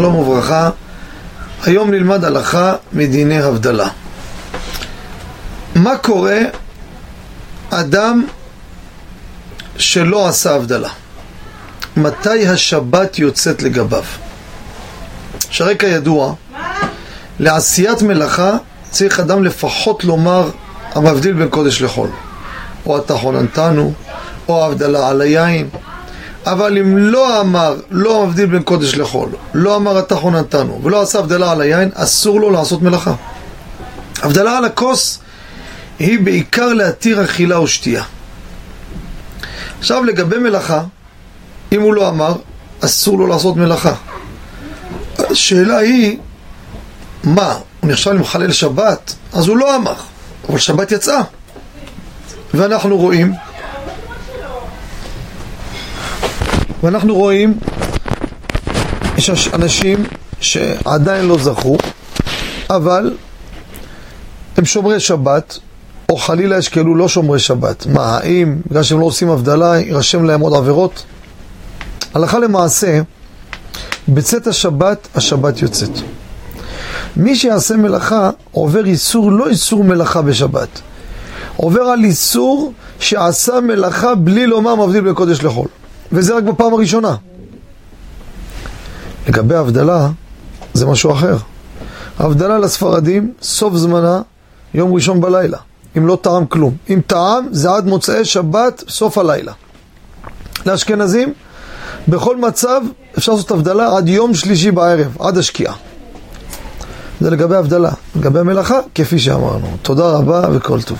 שלום וברכה. היום נלמד הלכה מדיני הבדלה. מה קורה אדם שלא עשה הבדלה? מתי השבת יוצאת לגביו? שהרי כידוע, לעשיית מלאכה צריך אדם לפחות לומר המבדיל בין קודש לחול. או אתה חוננתנו, או הבדלה על היין. אבל אם לא אמר, לא מבדיל בין קודש לחול, לא אמר אתה חוננתנו, ולא עשה הבדלה על היין, אסור לו לעשות מלאכה. הבדלה על הכוס היא בעיקר להתיר אכילה ושתייה. עכשיו לגבי מלאכה, אם הוא לא אמר, אסור לו לעשות מלאכה. השאלה היא, מה, הוא נחשב למחלל שבת? אז הוא לא אמר, אבל שבת יצאה. ואנחנו רואים ואנחנו רואים יש אנשים שעדיין לא זכו, אבל הם שומרי שבת, או חלילה יש כאלו לא שומרי שבת. מה, האם בגלל שהם לא עושים הבדלה, יירשם להם עוד עבירות? הלכה למעשה, בצאת השבת, השבת יוצאת. מי שיעשה מלאכה עובר איסור, לא איסור מלאכה בשבת. עובר על איסור שעשה מלאכה בלי לומר מבדיל בין קודש לחול. וזה רק בפעם הראשונה. לגבי הבדלה, זה משהו אחר. הבדלה לספרדים, סוף זמנה, יום ראשון בלילה. אם לא טעם כלום. אם טעם, זה עד מוצאי שבת, סוף הלילה. לאשכנזים, בכל מצב אפשר לעשות הבדלה עד יום שלישי בערב, עד השקיעה. זה לגבי הבדלה. לגבי המלאכה, כפי שאמרנו. תודה רבה וכל טוב.